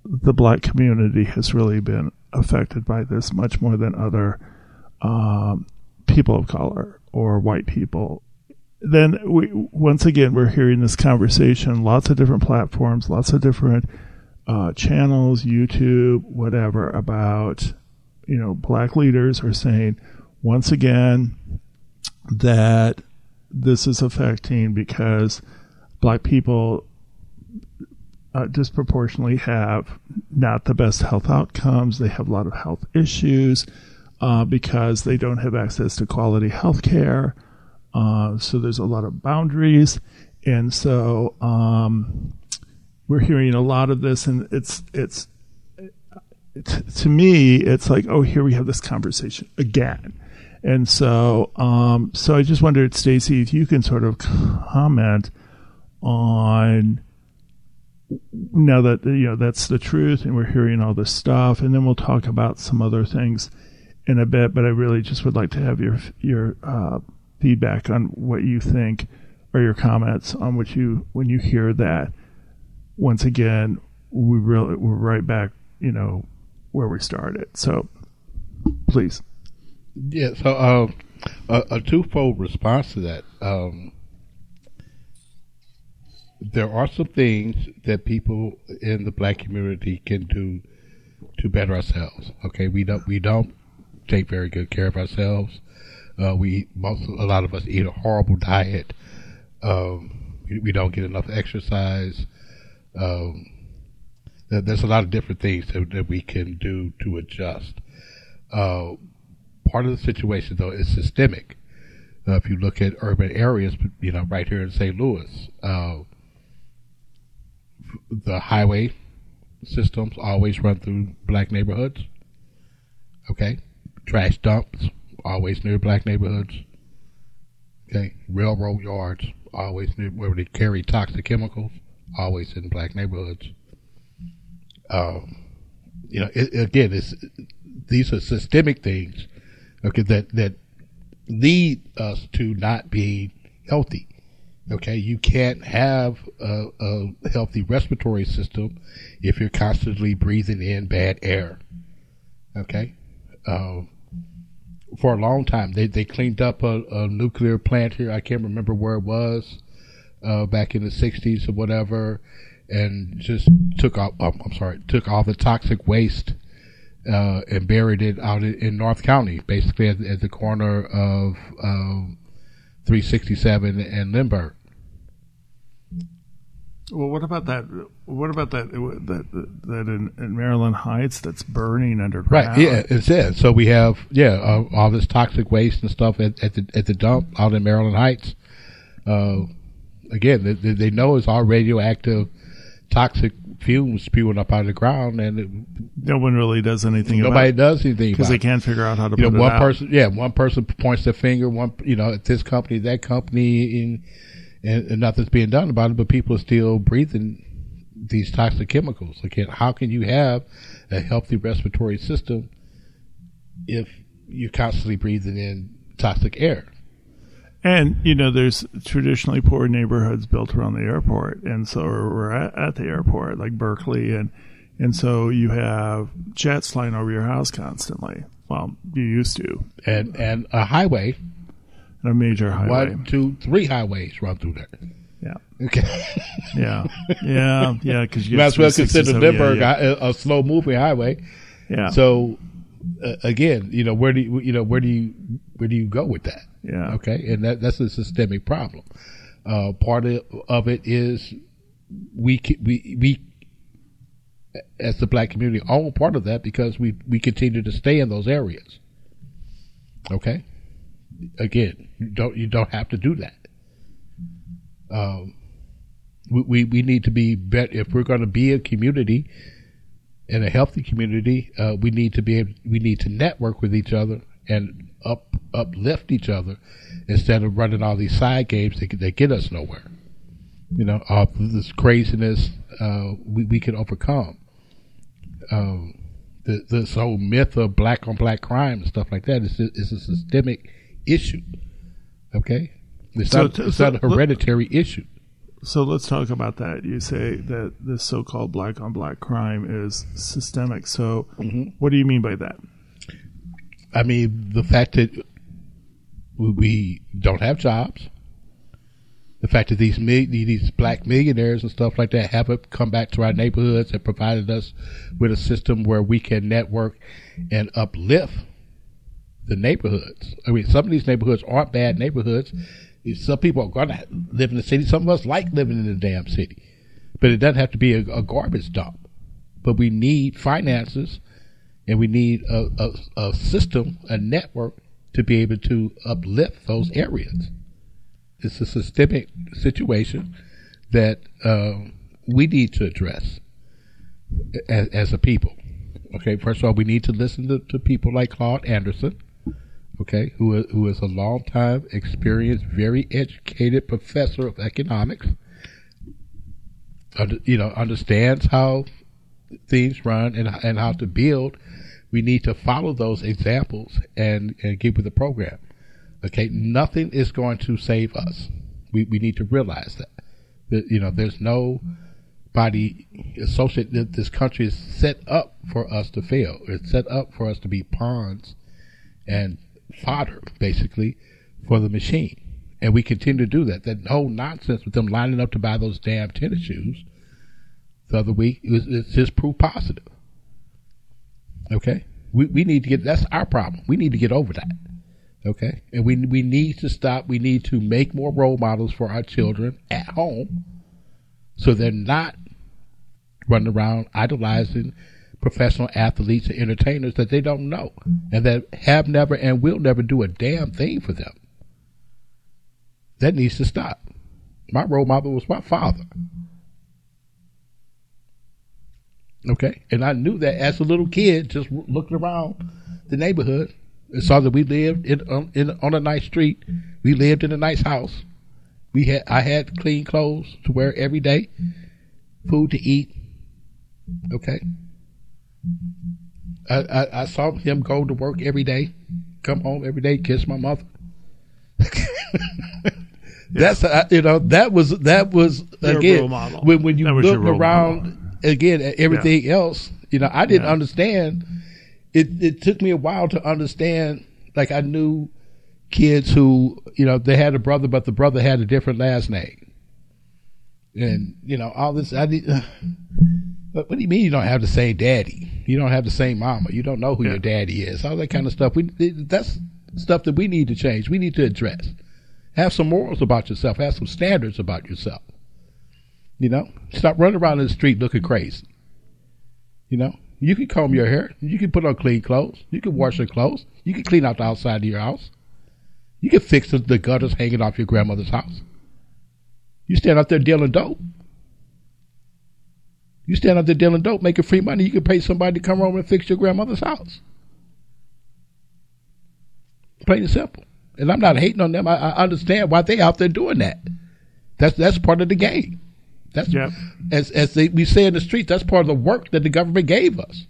the black community has really been affected by this much more than other um, people of color or white people. Then we once again we're hearing this conversation lots of different platforms lots of different uh, channels, YouTube, whatever, about you know black leaders are saying once again that this is affecting because black people uh, disproportionately have not the best health outcomes. They have a lot of health issues uh, because they don't have access to quality health care. Uh, so there's a lot of boundaries, and so um, we're hearing a lot of this, and it's it's to me, it's like, oh, here we have this conversation again. And so, um, so I just wondered, Stacy, if you can sort of comment on now that you know that's the truth, and we're hearing all this stuff, and then we'll talk about some other things in a bit. But I really just would like to have your your uh, feedback on what you think or your comments on what you when you hear that. Once again, we really we're right back, you know, where we started. So, please. Yeah. So, uh, a, a, twofold response to that. Um, there are some things that people in the black community can do to better ourselves. Okay, we don't we don't take very good care of ourselves. Uh, we most a lot of us eat a horrible diet. Um, we, we, don't get enough exercise. Um, there's a lot of different things that, that we can do to adjust. Uh, part of the situation, though, is systemic. Uh, if you look at urban areas, you know, right here in St. Louis, uh, the highway systems always run through black neighborhoods. Okay, trash dumps always near black neighborhoods. Okay, railroad yards always near where they carry toxic chemicals, always in black neighborhoods. Um, you know, it, again, it's these are systemic things, okay, that that lead us to not being healthy. Okay, you can't have a, a healthy respiratory system if you're constantly breathing in bad air. Okay, uh, for a long time they they cleaned up a, a, nuclear plant here. I can't remember where it was uh, back in the '60s or whatever, and just took off. Oh, I'm sorry, took all the toxic waste uh, and buried it out in, North County, basically at, at the corner of um, 367 and Lindbergh. Well, what about that? What about that? That that in, in Maryland Heights that's burning underground. Right. Yeah, it's it. So we have yeah uh, all this toxic waste and stuff at, at, the at the dump out in Maryland Heights. Uh, again, they, they know it's all radioactive, toxic fumes spewing up out of the ground, and it, no one really does anything. Nobody does anything because they can't figure out how to. You know, one person, yeah, one person points their finger, one you know, at this company, that company, in and, and nothing's being done about it, but people are still breathing these toxic chemicals. Again, how can you have a healthy respiratory system if you're constantly breathing in toxic air? And you know, there's traditionally poor neighborhoods built around the airport, and so we're at, at the airport, like Berkeley, and and so you have jets flying over your house constantly. Well, you used to, and and a highway and a major highway. One, two, three highways run through there. Yeah. Okay. yeah. Yeah. Yeah. Because you might as well consider Lindbergh yeah, yeah. A, a, slow moving highway. Yeah. So uh, again, you know, where do you, you know where do you where do you go with that? Yeah. Okay, and that that's a systemic problem. Uh, part of, of it is we we we as the black community own part of that because we we continue to stay in those areas. Okay again, you don't you don't have to do that. Um, we, we, we need to be better if we're going to be a community in a healthy community. Uh, we need to be able, we need to network with each other and up uplift each other instead of running all these side games that, that get us nowhere. You know, all this craziness uh, we we can overcome. Um, the, this whole myth of black on black crime and stuff like that is is a systemic issue. Okay, it's so, not it's so, not a hereditary look, issue. So let's talk about that. You say that this so-called black on black crime is systemic. So mm-hmm. what do you mean by that? I mean the fact that we don't have jobs. The fact that these these black millionaires and stuff like that haven't come back to our neighborhoods and provided us with a system where we can network and uplift the neighborhoods. I mean, some of these neighborhoods aren't bad neighborhoods. Some people are going to live in the city. Some of us like living in the damn city, but it doesn't have to be a, a garbage dump. But we need finances, and we need a, a, a, system, a network to be able to uplift those areas. It's a systemic situation that uh, we need to address as, as a people. Okay, first of all, we need to listen to, to people like Claude Anderson okay, who, who is a long time experienced, very educated professor of economics. you know, understands how things run and and how to build, we need to follow those examples and and get with the program. Okay, nothing is going to save us. We we need to realize that. that you know, there's no body associate that this country is set up for us to fail. It's set up for us to be pawns and fodder, basically, for the machine. And we continue to do that. That whole nonsense with them lining up to buy those damn tennis shoes the other week, it was, it's just proof positive. Okay? We, we need to get, that's our problem. We need to get over that. Okay? And we, we need to stop, we need to make more role models for our children at home so they're not running around idolizing professional athletes and entertainers that they don't know and that have never and will never do a damn thing for them. That needs to stop. My role model was my father. Okay, and I knew that as a little kid, just looking around the neighborhood, and saw that we lived in, on, in, on a nice street. We lived in a nice house. We had I had clean clothes to wear every day, food to eat. Okay. I, I, I saw him go to work every day, come home every day, kiss my mother. That's uh, you know that was that was Your again model. when when you That look around model. again at everything else. You know, I didn't Yeah. understand. It it took me a while to understand. Like I knew kids who you know they had a brother, but the brother had a different last name, and you know all this. I need. But what do you mean you don't have the same daddy? You don't have the same mama. You don't know who Yeah. your daddy is. All that kind of stuff. We that's stuff that we need to change. We need to address. Have some morals about yourself. Have some standards about yourself. You know, stop running around in the street looking crazy. You know, you can comb your hair. You can put on clean clothes. You can wash your clothes. You can clean out the outside of your house. You can fix the, the gutters hanging off your grandmother's house. You stand out there dealing dope. You stand out there dealing dope, making free money. You can pay somebody to come over and fix your grandmother's house. Plain and simple. And I'm not hating on them. I, I understand why they out there doing that. That's that's part of the game. That's Yep. as as they, we say in the streets. That's part of the work that the government gave us.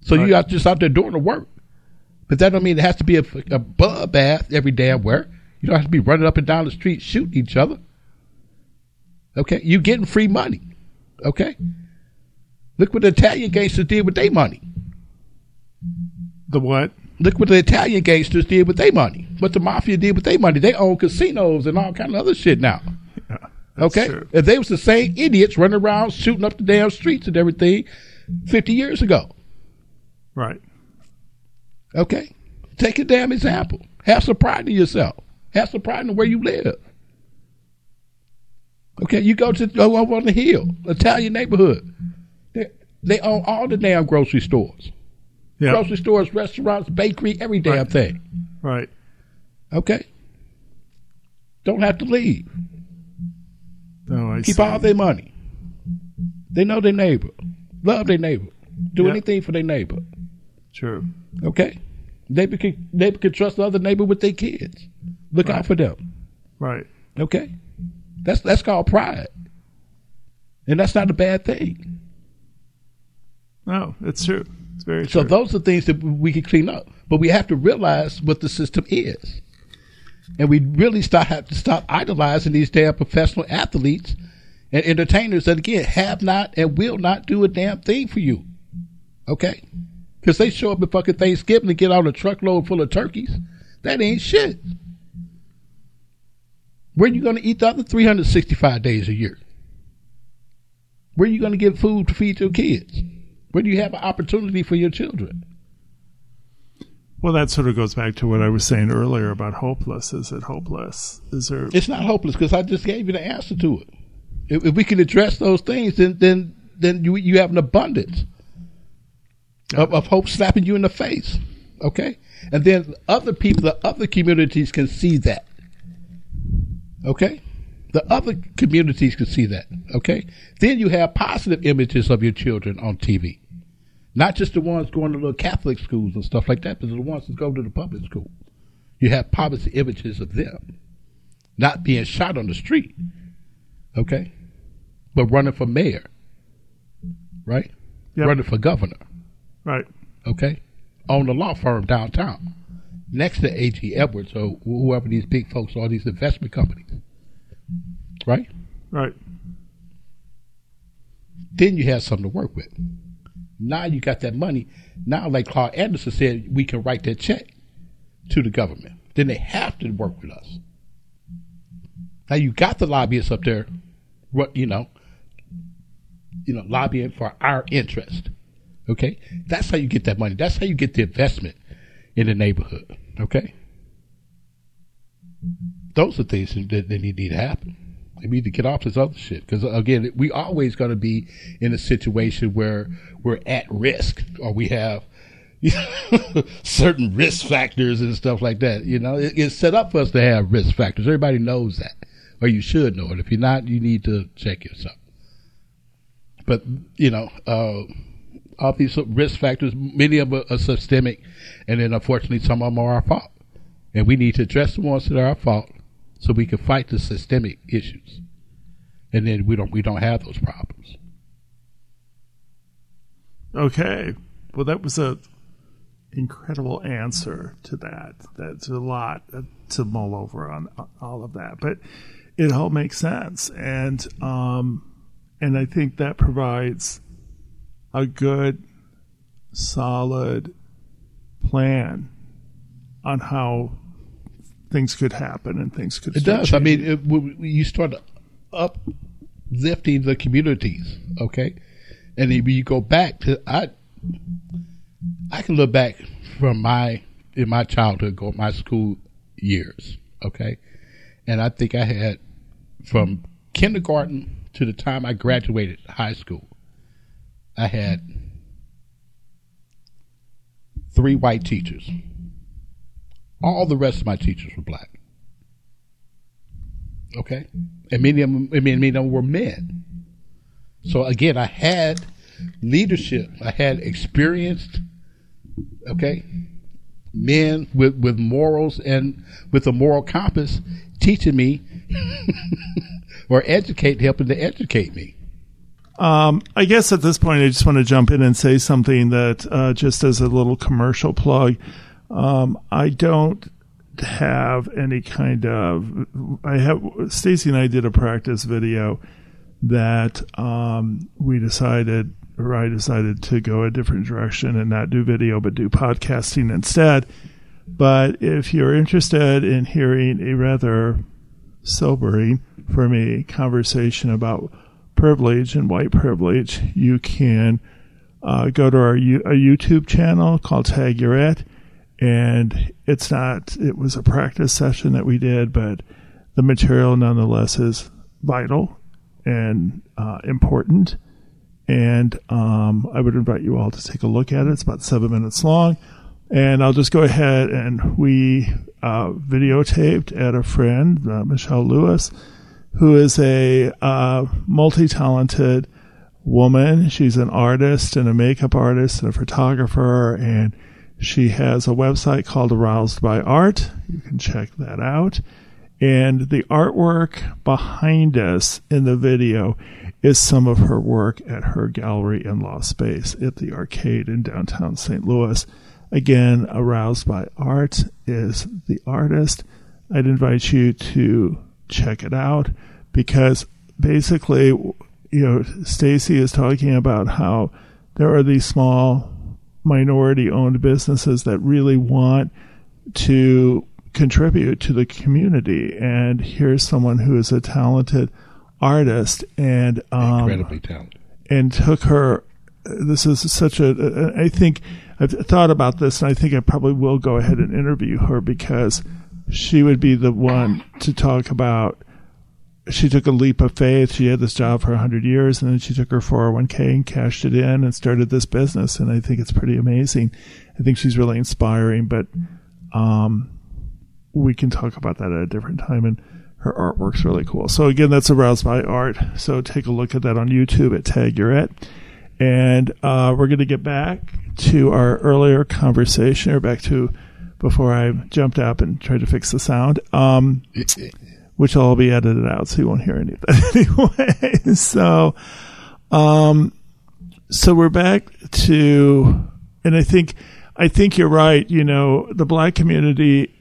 So Right. you are just out there doing the work. But that don't mean it has to be a, a bloodbath every damn where. You don't have to be running up and down the street shooting each other. Okay, you getting free money. Okay, look what the Italian gangsters did with their money. The what? Look what the Italian gangsters did with their money. What the mafia did with their money. They own casinos and all kind of other shit now. Yeah, Okay, true. if they was the same idiots running around shooting up the damn streets and everything fifty years ago. Right. Okay, take a damn example. Have some pride in yourself. Have some pride in where you live. Okay, you go to go over on the hill, Italian neighborhood. They, they own all the damn grocery stores, Yeah. grocery stores, restaurants, bakery, every damn Right. thing. Right. Okay, don't have to leave. Oh, I Keep see. all their money. They know their neighbor, love their neighbor, do Yeah. anything for their neighbor. True. Okay, neighbor can neighbor can trust the other neighbor with their kids. Look out for them. Right. Okay, that's that's called pride, and that's not a bad thing. No, it's true. It's very So true. So those are things that we can clean up, but we have to realize what the system is, and we really start have to stop idolizing these damn professional athletes and entertainers that again have not and will not do a damn thing for you. Okay, because they show up at fucking Thanksgiving and get on a truckload full of turkeys. That ain't shit. Where are you going to eat the other 365 days a year? Where are you going to get food to feed your kids? Where do you have an opportunity for your children? well, that sort of goes back to what I was saying earlier about hopeless. Is it hopeless? Is there? It's not hopeless because I just gave you the answer to it. If, if we can address those things, then then then you you have an abundance of, of hope slapping you in the face. Okay, and then other people, the other communities can see that. Okay, the other communities can see that. Okay, then you have positive images of your children on TV, not just the ones going to little Catholic schools and stuff like that, but the ones that go to the public school. You have poverty images of them not being shot on the street. Okay? but running for mayor, right? Yep. Running for governor, Right. okay? Own a law firm downtown next to A.G. Edwards or whoever these big folks are, these investment companies, right? Right. Then you have something to work with. Now you got that money. Now, like Claude Anderson said, we can write that check to the government. Then they have to work with us. Now you got the lobbyists up there, you know, you know, lobbying for our interest. Okay, that's how you get that money. That's how you get the investment in the neighborhood. Okay, those are things that, that need to happen. We need to get off this other shit because again, we always going to be in a situation where we're at risk or we have certain risk factors and stuff like that. You know, it, it's set up for us to have risk factors. Everybody knows that, or you should know it. If you're not, you need to check yourself. But you know, uh, all these risk factors, many of them are systemic, and then unfortunately, some of them are our fault, and we need to address the ones that are our fault so we can fight the systemic issues, and then we don't we don't have those problems. Okay. Well, that was a incredible answer to that. That's a lot to mull over on all of that, but it all makes sense, and um, and I think that provides a good, solid plan on how things could happen and things could. It does. Changing. I mean, it, you start uplifting the communities, okay, and if you go back to I, I can look back from my in my childhood, go my school years, okay, and I think I had from kindergarten to the time I graduated high school, I had three white teachers. All the rest of my teachers were black. Okay, and many of them, I mean, many of them were men. So again, I had leadership. I had experienced, okay, men with with morals and with a moral compass teaching me or educate, helping to educate me. Um, I guess at this point, I just want to jump in and say something that uh, just as a little commercial plug. Um, I don't have any kind of. I have Stacy and I did a practice video that um, we decided, or I decided to go a different direction and not do video, but do podcasting instead. But if you're interested in hearing a rather sobering for me conversation about privilege and white privilege, you can uh, go to our U- a YouTube channel called Tag You're It, and it's not. It was a practice session that we did, but the material nonetheless is vital and uh, important. And um, I would invite you all to take a look at it. It's about seven minutes long. And I'll just go ahead and we uh, videotaped at a friend, uh, Michelle Lewis, who is a uh, multi talented woman. She's an artist and a makeup artist and a photographer, and she has a website called Aroused by Art. You can check that out. And the artwork behind us in the video is some of her work at her gallery and law space at the arcade in downtown St. Louis. Again, Aroused by Art is the artist. I'd invite you to check it out because basically, you know, Stacy is talking about how there are these small minority owned businesses that really want to contribute to the community. And here's someone who is a talented artist and um, incredibly talented and took her this is such a i think i've thought about this and i think i probably will go ahead and interview her because she would be the one to talk about she took a leap of faith. She had this job for 100 years and then she took her 401k and cashed it in and started this business and i think it's pretty amazing. I think she's really inspiring but um, we can talk about that at a different time and her artwork's really cool. So again that's aroused by art. So take a look at that on youtube at tag you're it. And uh, we're going to get back to our earlier conversation, or back to before I jumped up and tried to fix the sound. Um, which will all be edited out, so you won't hear any of that anyway. so, um, so we're back to, and I think, I think you're right. You know, the black community,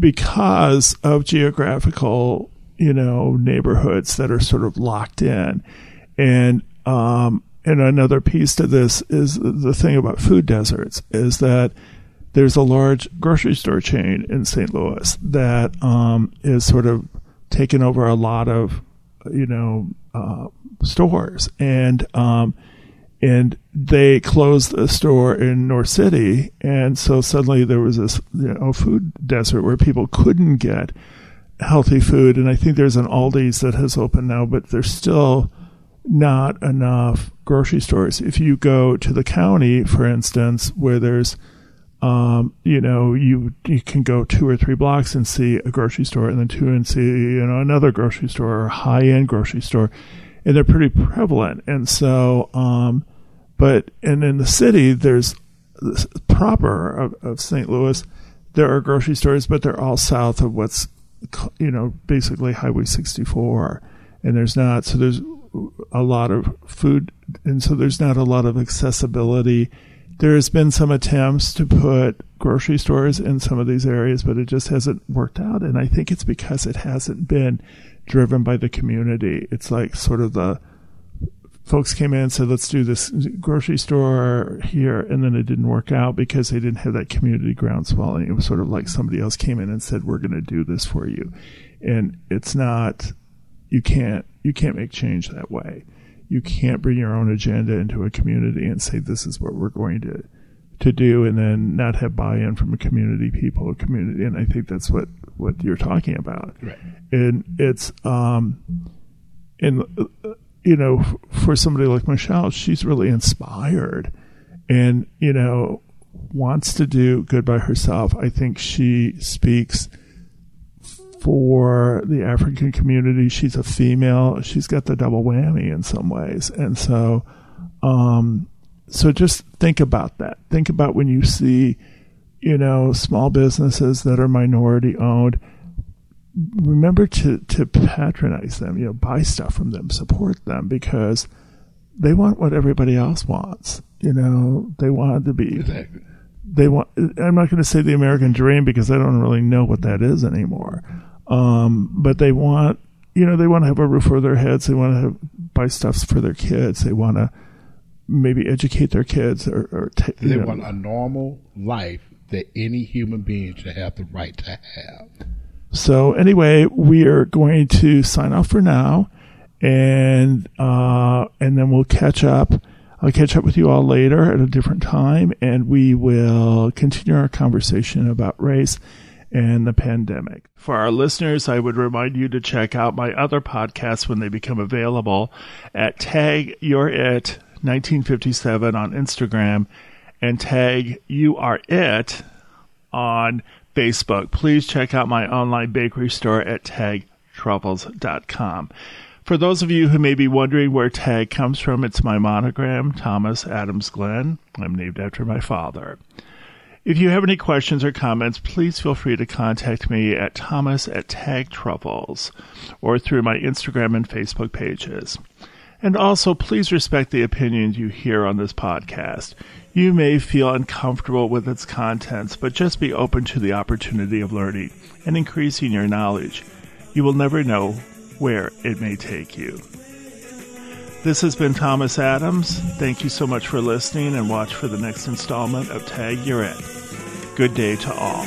because of geographical, you know, neighborhoods that are sort of locked in, and um, and another piece to this is the thing about food deserts is that there's a large grocery store chain in St. Louis that um, is sort of taken over a lot of you know uh, stores. And um, and they closed the store in North City. And so suddenly there was this you know, food desert where people couldn't get healthy food. And I think there's an Aldi's that has opened now but there's still not enough grocery stores. If you go to the county, for instance, where there's um, you know, you you can go two or three blocks and see a grocery store, and then two and see you know another grocery store or a high end grocery store, and they're pretty prevalent. And so, um, but and in the city, there's proper of, of St. Louis, there are grocery stores, but they're all south of what's you know basically Highway 64, and there's not so there's a lot of food, and so there's not a lot of accessibility. There's been some attempts to put grocery stores in some of these areas, but it just hasn't worked out. And I think it's because it hasn't been driven by the community. It's like sort of the folks came in and said, let's do this grocery store here. And then it didn't work out because they didn't have that community groundswell. And it was sort of like somebody else came in and said, we're going to do this for you. And it's not, you can't you can't make change that way. You can't bring your own agenda into a community and say this is what we're going to to do, and then not have buy-in from a community people, a community. And I think that's what what you're talking about. Right. And it's um, and you know, for somebody like Michelle, she's really inspired, and you know, wants to do good by herself. I think she speaks for the African community. She's a female. She's got the double whammy in some ways. And so, um, so just think about that. Think about when you see, you know, small businesses that are minority owned. Remember to, to patronize them, you know, buy stuff from them, support them because they want what everybody else wants. You know, they want to be exactly. they want I'm not going to say the American dream because I don't really know what that is anymore. Um, but they want, you know, they want to have a roof over their heads. They want to have, buy stuffs for their kids. They want to maybe educate their kids or, or t- they know. want a normal life that any human being should have the right to have. So anyway, we are going to sign off for now, and uh, and then we'll catch up. I'll catch up with you all later at a different time, and we will continue our conversation about race and the pandemic. For our listeners, I would remind you to check out my other podcasts when they become available at Tag You're It 1957 on Instagram and Tag You Are It on Facebook. Please check out my online bakery store at tagtruffles.com. For those of you who may be wondering where tag comes from, it's my monogram, Thomas Adams Glenn. I'm named after my father. If you have any questions or comments, please feel free to contact me at thomas at Tag Truffles or through my Instagram and Facebook pages. And also, please respect the opinions you hear on this podcast. You may feel uncomfortable with its contents, but just be open to the opportunity of learning and increasing your knowledge. You will never know where it may take you. This has been Thomas Adams. Thank you so much for listening and watch for the next installment of Tag You're It. Good day to all.